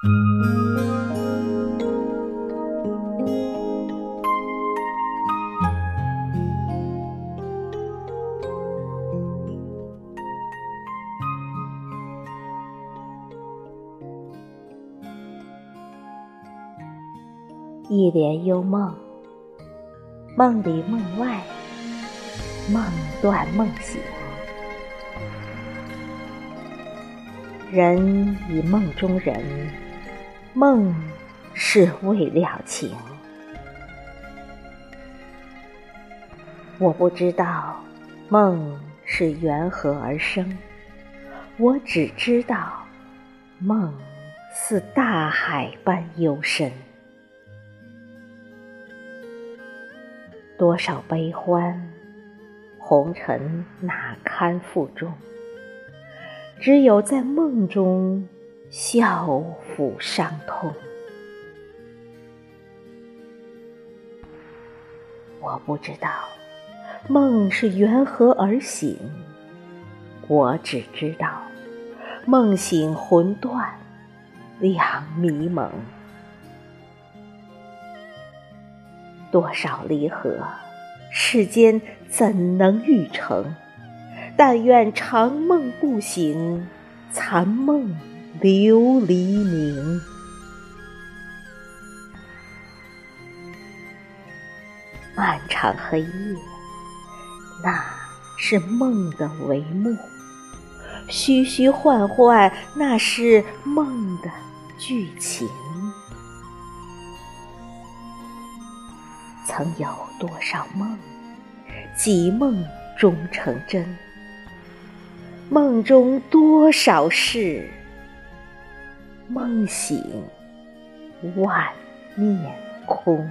一帘幽梦，梦里梦外，梦断梦醒。人以梦中人，梦是未了情。我不知道梦是缘何而生，我只知道梦似大海般幽深。多少悲欢，红尘哪堪负重？只有在梦中笑抚伤痛。我不知道梦是缘何而醒，我只知道梦醒魂断，两迷蒙。多少离合，世间怎能预成？但愿长梦不醒，残梦留黎明。漫长黑夜，那是梦的帷幕；虚虚幻幻，那是梦的剧情。曾有多少梦，几梦终成真？梦中多少事，梦醒万念空。